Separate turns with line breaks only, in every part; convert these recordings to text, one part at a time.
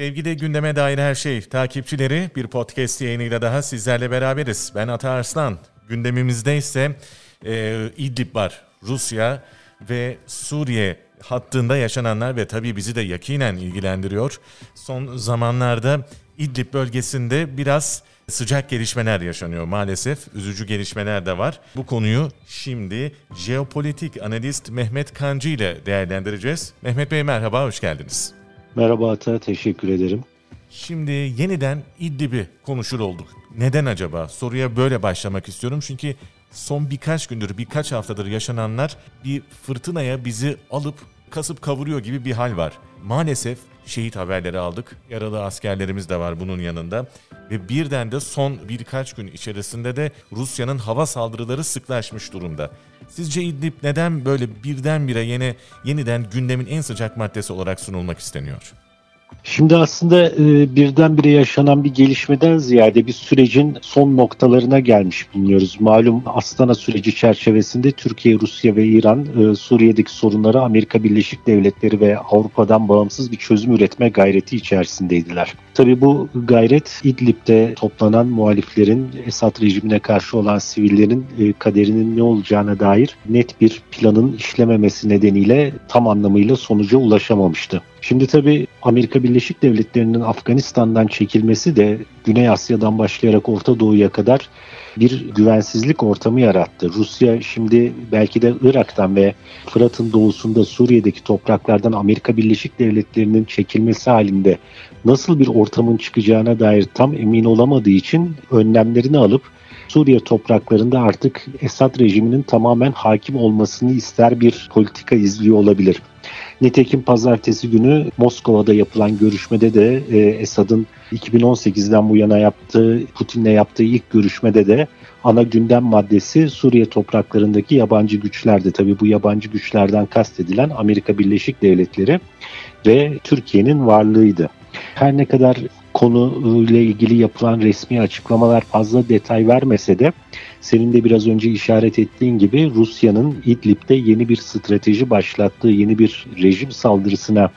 Sevgili gündeme dair her şey takipçileri bir podcast yayınıyla daha sizlerle beraberiz. Ben Ata Arslan. Gündemimizde ise e, İdlib var. Rusya ve Suriye hattında yaşananlar ve tabii bizi de yakinen ilgilendiriyor. Son zamanlarda İdlib bölgesinde biraz sıcak gelişmeler yaşanıyor maalesef. Üzücü gelişmeler de var. Bu konuyu şimdi jeopolitik analist Mehmet Kancı ile değerlendireceğiz. Mehmet Bey merhaba, hoş geldiniz.
Merhaba Ata, teşekkür ederim.
Şimdi yeniden İdlib'i konuşur olduk. Neden acaba? Soruya böyle başlamak istiyorum. Çünkü son birkaç gündür, birkaç haftadır yaşananlar bir fırtınaya bizi alıp kasıp kavuruyor gibi bir hal var. Maalesef şehit haberleri aldık. Yaralı askerlerimiz de var bunun yanında. Ve birden de son birkaç gün içerisinde de Rusya'nın hava saldırıları sıklaşmış durumda. Sizce İdlib neden böyle birdenbire yine yeniden gündemin en sıcak maddesi olarak sunulmak isteniyor?
Şimdi aslında e, birdenbire yaşanan bir gelişmeden ziyade bir sürecin son noktalarına gelmiş bulunuyoruz. Malum Astana süreci çerçevesinde Türkiye, Rusya ve İran e, Suriye'deki sorunları Amerika Birleşik Devletleri ve Avrupa'dan bağımsız bir çözüm üretme gayreti içerisindeydiler. Tabi bu gayret İdlib'de toplanan muhaliflerin Esad rejimine karşı olan sivillerin e, kaderinin ne olacağına dair net bir planın işlememesi nedeniyle tam anlamıyla sonuca ulaşamamıştı. Şimdi tabii Amerika Birleşik Devletleri'nin Afganistan'dan çekilmesi de Güney Asya'dan başlayarak Orta Doğu'ya kadar bir güvensizlik ortamı yarattı. Rusya şimdi belki de Irak'tan ve Fırat'ın doğusunda Suriye'deki topraklardan Amerika Birleşik Devletleri'nin çekilmesi halinde nasıl bir ortamın çıkacağına dair tam emin olamadığı için önlemlerini alıp Suriye topraklarında artık Esad rejiminin tamamen hakim olmasını ister bir politika izliyor olabilir. Nitekim pazartesi günü Moskova'da yapılan görüşmede de e, Esad'ın 2018'den bu yana yaptığı, Putin'le yaptığı ilk görüşmede de ana gündem maddesi Suriye topraklarındaki yabancı güçlerdi. Tabii bu yabancı güçlerden kastedilen Amerika Birleşik Devletleri ve Türkiye'nin varlığıydı. Her ne kadar konuyla ilgili yapılan resmi açıklamalar fazla detay vermese de senin de biraz önce işaret ettiğin gibi Rusya'nın İdlib'de yeni bir strateji başlattığı, yeni bir rejim saldırısına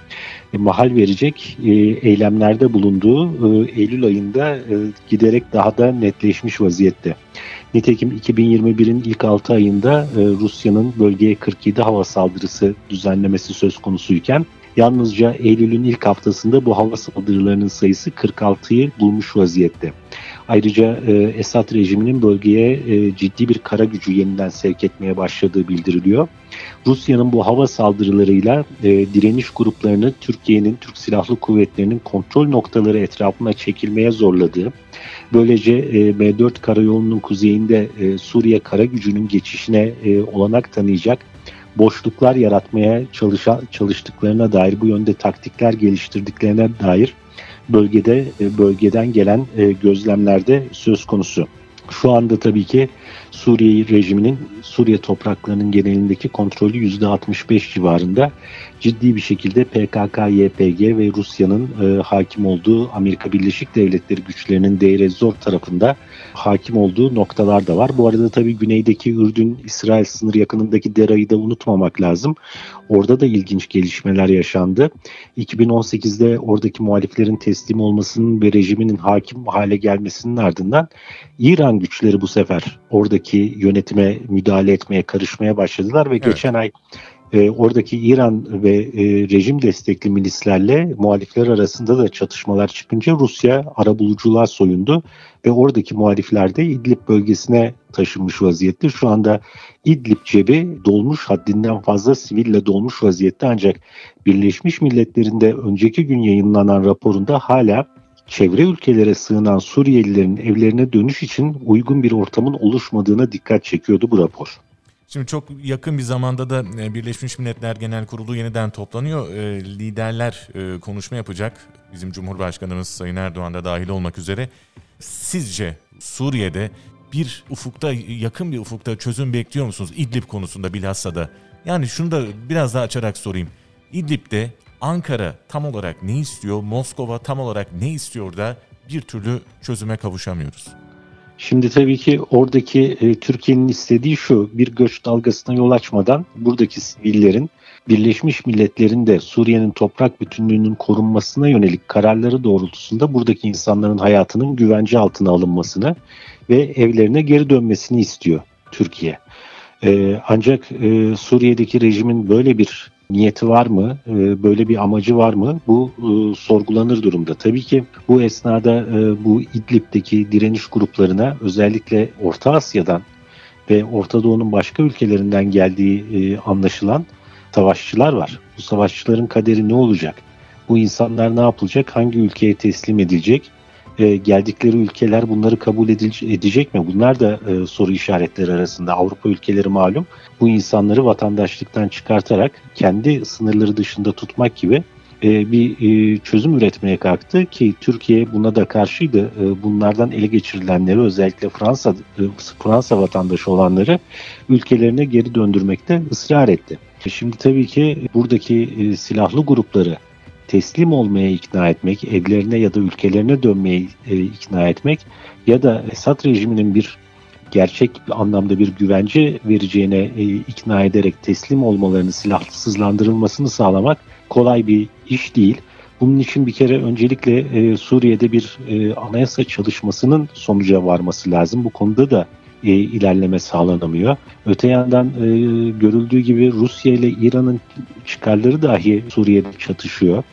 mahal verecek e, eylemlerde bulunduğu e, Eylül ayında e, giderek daha da netleşmiş vaziyette. Nitekim 2021'in ilk 6 ayında Rusya'nın bölgeye 47 hava saldırısı düzenlemesi söz konusuyken Yalnızca Eylül'ün ilk haftasında bu hava saldırılarının sayısı 46'yı bulmuş vaziyette. Ayrıca e, Esad rejiminin bölgeye e, ciddi bir kara gücü yeniden sevk etmeye başladığı bildiriliyor. Rusya'nın bu hava saldırılarıyla e, direniş gruplarını Türkiye'nin, Türk Silahlı Kuvvetleri'nin kontrol noktaları etrafına çekilmeye zorladığı, böylece e, M4 karayolunun kuzeyinde e, Suriye kara gücünün geçişine e, olanak tanıyacak boşluklar yaratmaya çalışa, çalıştıklarına dair, bu yönde taktikler geliştirdiklerine dair bölgede e, bölgeden gelen e, gözlemlerde söz konusu. Şu anda tabii ki Suriye rejiminin Suriye topraklarının genelindeki kontrolü %65 civarında ciddi bir şekilde PKK, YPG ve Rusya'nın e, hakim olduğu Amerika Birleşik Devletleri güçlerinin Deir Zor tarafında hakim olduğu noktalar da var. Bu arada tabii güneydeki Ürdün-İsrail sınır yakınındaki Dera'yı da unutmamak lazım. Orada da ilginç gelişmeler yaşandı. 2018'de oradaki muhaliflerin teslim olmasının ve rejiminin hakim hale gelmesinin ardından İran güçleri bu sefer oradaki yönetime müdahale etmeye, karışmaya başladılar ve evet. geçen ay e, oradaki İran ve e, rejim destekli milislerle muhalifler arasında da çatışmalar çıkınca Rusya arabuluculuğa soyundu ve oradaki muhalifler de İdlib bölgesine taşınmış vaziyette. Şu anda İdlib cebi dolmuş haddinden fazla siville dolmuş vaziyette ancak Birleşmiş Milletler'in de önceki gün yayınlanan raporunda hala çevre ülkelere sığınan Suriyelilerin evlerine dönüş için uygun bir ortamın oluşmadığına dikkat çekiyordu bu rapor.
Şimdi çok yakın bir zamanda da e, Birleşmiş Milletler Genel Kurulu yeniden toplanıyor. E, liderler e, konuşma yapacak. Bizim Cumhurbaşkanımız Sayın Erdoğan da dahil olmak üzere. Sizce Suriye'de bir ufukta, yakın bir ufukta çözüm bekliyor musunuz? İdlib konusunda bilhassa da. Yani şunu da biraz daha açarak sorayım. İdlib'de Ankara tam olarak ne istiyor? Moskova tam olarak ne istiyor da bir türlü çözüme kavuşamıyoruz?
Şimdi tabii ki oradaki e, Türkiye'nin istediği şu bir göç dalgasına yol açmadan buradaki sivillerin Birleşmiş Milletler'in de Suriye'nin toprak bütünlüğünün korunmasına yönelik kararları doğrultusunda buradaki insanların hayatının güvence altına alınmasını ve evlerine geri dönmesini istiyor Türkiye. Ee, ancak e, Suriye'deki rejimin böyle bir niyeti var mı, e, böyle bir amacı var mı bu e, sorgulanır durumda. Tabii ki bu esnada e, bu İdlib'deki direniş gruplarına özellikle Orta Asya'dan ve Orta Doğu'nun başka ülkelerinden geldiği e, anlaşılan savaşçılar var. Bu savaşçıların kaderi ne olacak? Bu insanlar ne yapılacak? Hangi ülkeye teslim edilecek? E, geldikleri ülkeler bunları kabul edecek mi? Bunlar da e, soru işaretleri arasında. Avrupa ülkeleri malum bu insanları vatandaşlıktan çıkartarak kendi sınırları dışında tutmak gibi e, bir e, çözüm üretmeye kalktı ki Türkiye buna da karşıydı. E, bunlardan ele geçirilenleri özellikle Fransa Fransa vatandaşı olanları ülkelerine geri döndürmekte ısrar etti. Şimdi tabii ki buradaki silahlı grupları teslim olmaya ikna etmek, evlerine ya da ülkelerine dönmeye ikna etmek ya da Esad rejiminin bir gerçek anlamda bir güvence vereceğine e, ikna ederek teslim olmalarını, silahsızlandırılmasını sağlamak kolay bir iş değil. Bunun için bir kere öncelikle e, Suriye'de bir e, anayasa çalışmasının sonuca varması lazım. Bu konuda da e, ilerleme sağlanamıyor. Öte yandan e, görüldüğü gibi Rusya ile İran'ın çıkarları dahi Suriye'de çatışıyor.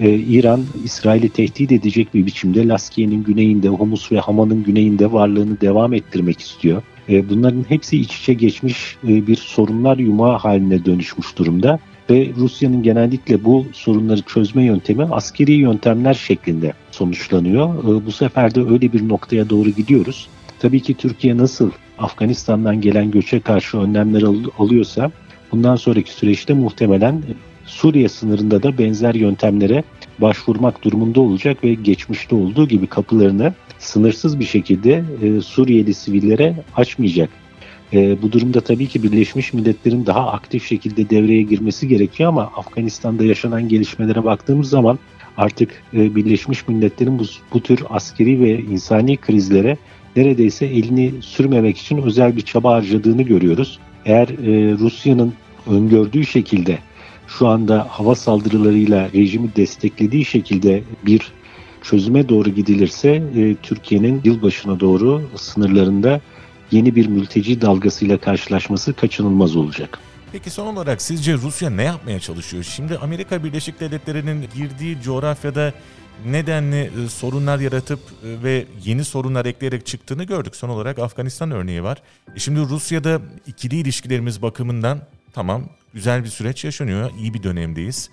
E, İran, İsrail'i tehdit edecek bir biçimde Laskiye'nin güneyinde, Humus ve Hama'nın güneyinde varlığını devam ettirmek istiyor. E, bunların hepsi iç içe geçmiş e, bir sorunlar yumağı haline dönüşmüş durumda ve Rusya'nın genellikle bu sorunları çözme yöntemi askeri yöntemler şeklinde sonuçlanıyor. E, bu sefer de öyle bir noktaya doğru gidiyoruz. Tabii ki Türkiye nasıl Afganistan'dan gelen göçe karşı önlemler alıyorsa bundan sonraki süreçte muhtemelen Suriye sınırında da benzer yöntemlere başvurmak durumunda olacak ve geçmişte olduğu gibi kapılarını sınırsız bir şekilde e, Suriyeli sivillere açmayacak. E, bu durumda tabii ki Birleşmiş Milletler'in daha aktif şekilde devreye girmesi gerekiyor ama Afganistan'da yaşanan gelişmelere baktığımız zaman artık e, Birleşmiş Milletler'in bu, bu tür askeri ve insani krizlere neredeyse elini sürmemek için özel bir çaba harcadığını görüyoruz. Eğer e, Rusya'nın öngördüğü şekilde şu anda hava saldırılarıyla rejimi desteklediği şekilde bir çözüme doğru gidilirse e, Türkiye'nin yılbaşına doğru sınırlarında yeni bir mülteci dalgasıyla karşılaşması kaçınılmaz olacak.
Peki son olarak sizce Rusya ne yapmaya çalışıyor? Şimdi Amerika Birleşik Devletleri'nin girdiği coğrafyada nedenli e, sorunlar yaratıp e, ve yeni sorunlar ekleyerek çıktığını gördük. Son olarak Afganistan örneği var. E şimdi Rusya'da ikili ilişkilerimiz bakımından tamam güzel bir süreç yaşanıyor. İyi bir dönemdeyiz.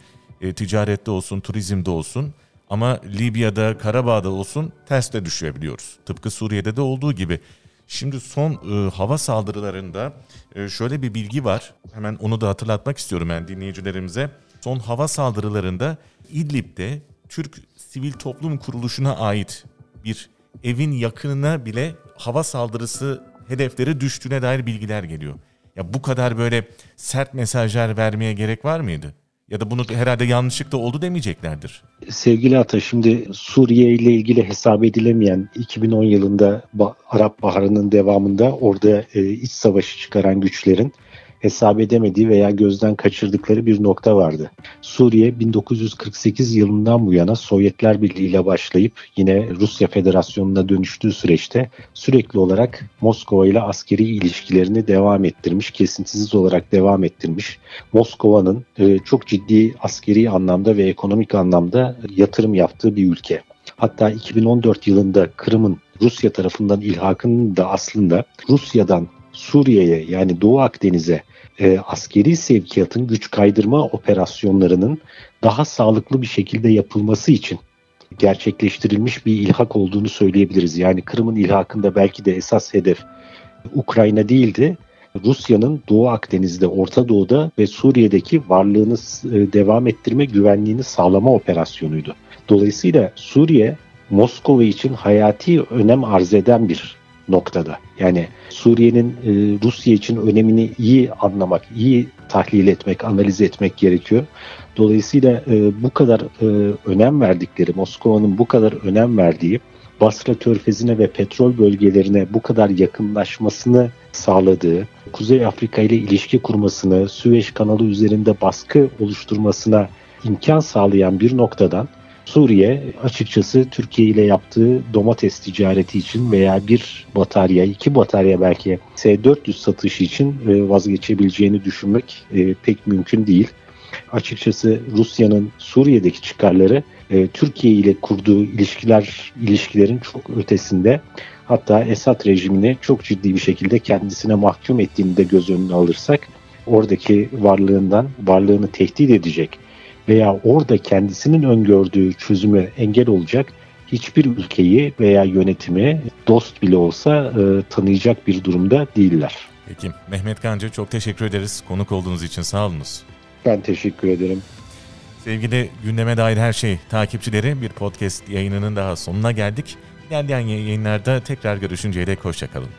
Ticarette olsun, turizmde olsun. Ama Libya'da, Karabağ'da olsun ters de düşebiliyoruz. Tıpkı Suriye'de de olduğu gibi. Şimdi son e, hava saldırılarında e, şöyle bir bilgi var. Hemen onu da hatırlatmak istiyorum ben dinleyicilerimize. Son hava saldırılarında İdlib'de Türk Sivil Toplum Kuruluşu'na ait bir evin yakınına bile hava saldırısı hedefleri düştüğüne dair bilgiler geliyor. Ya bu kadar böyle sert mesajlar vermeye gerek var mıydı? Ya da bunu herhalde yanlışlıkla oldu demeyeceklerdir.
Sevgili Ata şimdi Suriye ile ilgili hesap edilemeyen 2010 yılında Arap Baharı'nın devamında orada e, iç savaşı çıkaran güçlerin hesap edemediği veya gözden kaçırdıkları bir nokta vardı. Suriye 1948 yılından bu yana Sovyetler Birliği ile başlayıp yine Rusya Federasyonu'na dönüştüğü süreçte sürekli olarak Moskova ile askeri ilişkilerini devam ettirmiş, kesintisiz olarak devam ettirmiş. Moskova'nın e, çok ciddi askeri anlamda ve ekonomik anlamda yatırım yaptığı bir ülke. Hatta 2014 yılında Kırım'ın Rusya tarafından ilhakının da aslında Rusya'dan Suriye'ye yani Doğu Akdeniz'e e, askeri sevkiyatın güç kaydırma operasyonlarının daha sağlıklı bir şekilde yapılması için gerçekleştirilmiş bir ilhak olduğunu söyleyebiliriz. Yani Kırım'ın ilhakında belki de esas hedef Ukrayna değildi. Rusya'nın Doğu Akdeniz'de, Orta Doğu'da ve Suriye'deki varlığını e, devam ettirme, güvenliğini sağlama operasyonuydu. Dolayısıyla Suriye Moskova için hayati önem arz eden bir noktada. Yani Suriye'nin e, Rusya için önemini iyi anlamak, iyi tahlil etmek, analiz etmek gerekiyor. Dolayısıyla e, bu kadar e, önem verdikleri, Moskova'nın bu kadar önem verdiği Basra Körfezi'ne ve petrol bölgelerine bu kadar yakınlaşmasını sağladığı, Kuzey Afrika ile ilişki kurmasını, Süveyş kanalı üzerinde baskı oluşturmasına imkan sağlayan bir noktadan Suriye açıkçası Türkiye ile yaptığı domates ticareti için veya bir batarya, iki batarya belki S-400 satışı için e, vazgeçebileceğini düşünmek e, pek mümkün değil. Açıkçası Rusya'nın Suriye'deki çıkarları e, Türkiye ile kurduğu ilişkiler ilişkilerin çok ötesinde. Hatta Esad rejimini çok ciddi bir şekilde kendisine mahkum ettiğini de göz önüne alırsak oradaki varlığından, varlığını tehdit edecek veya orada kendisinin öngördüğü çözüme engel olacak hiçbir ülkeyi veya yönetimi dost bile olsa e, tanıyacak bir durumda değiller.
Peki Mehmet Kancı çok teşekkür ederiz. Konuk olduğunuz için sağ olunuz.
Ben teşekkür ederim.
Sevgili gündeme dair her şey takipçileri bir podcast yayınının daha sonuna geldik. İlerleyen yayınlarda tekrar görüşünceye dek hoşçakalın.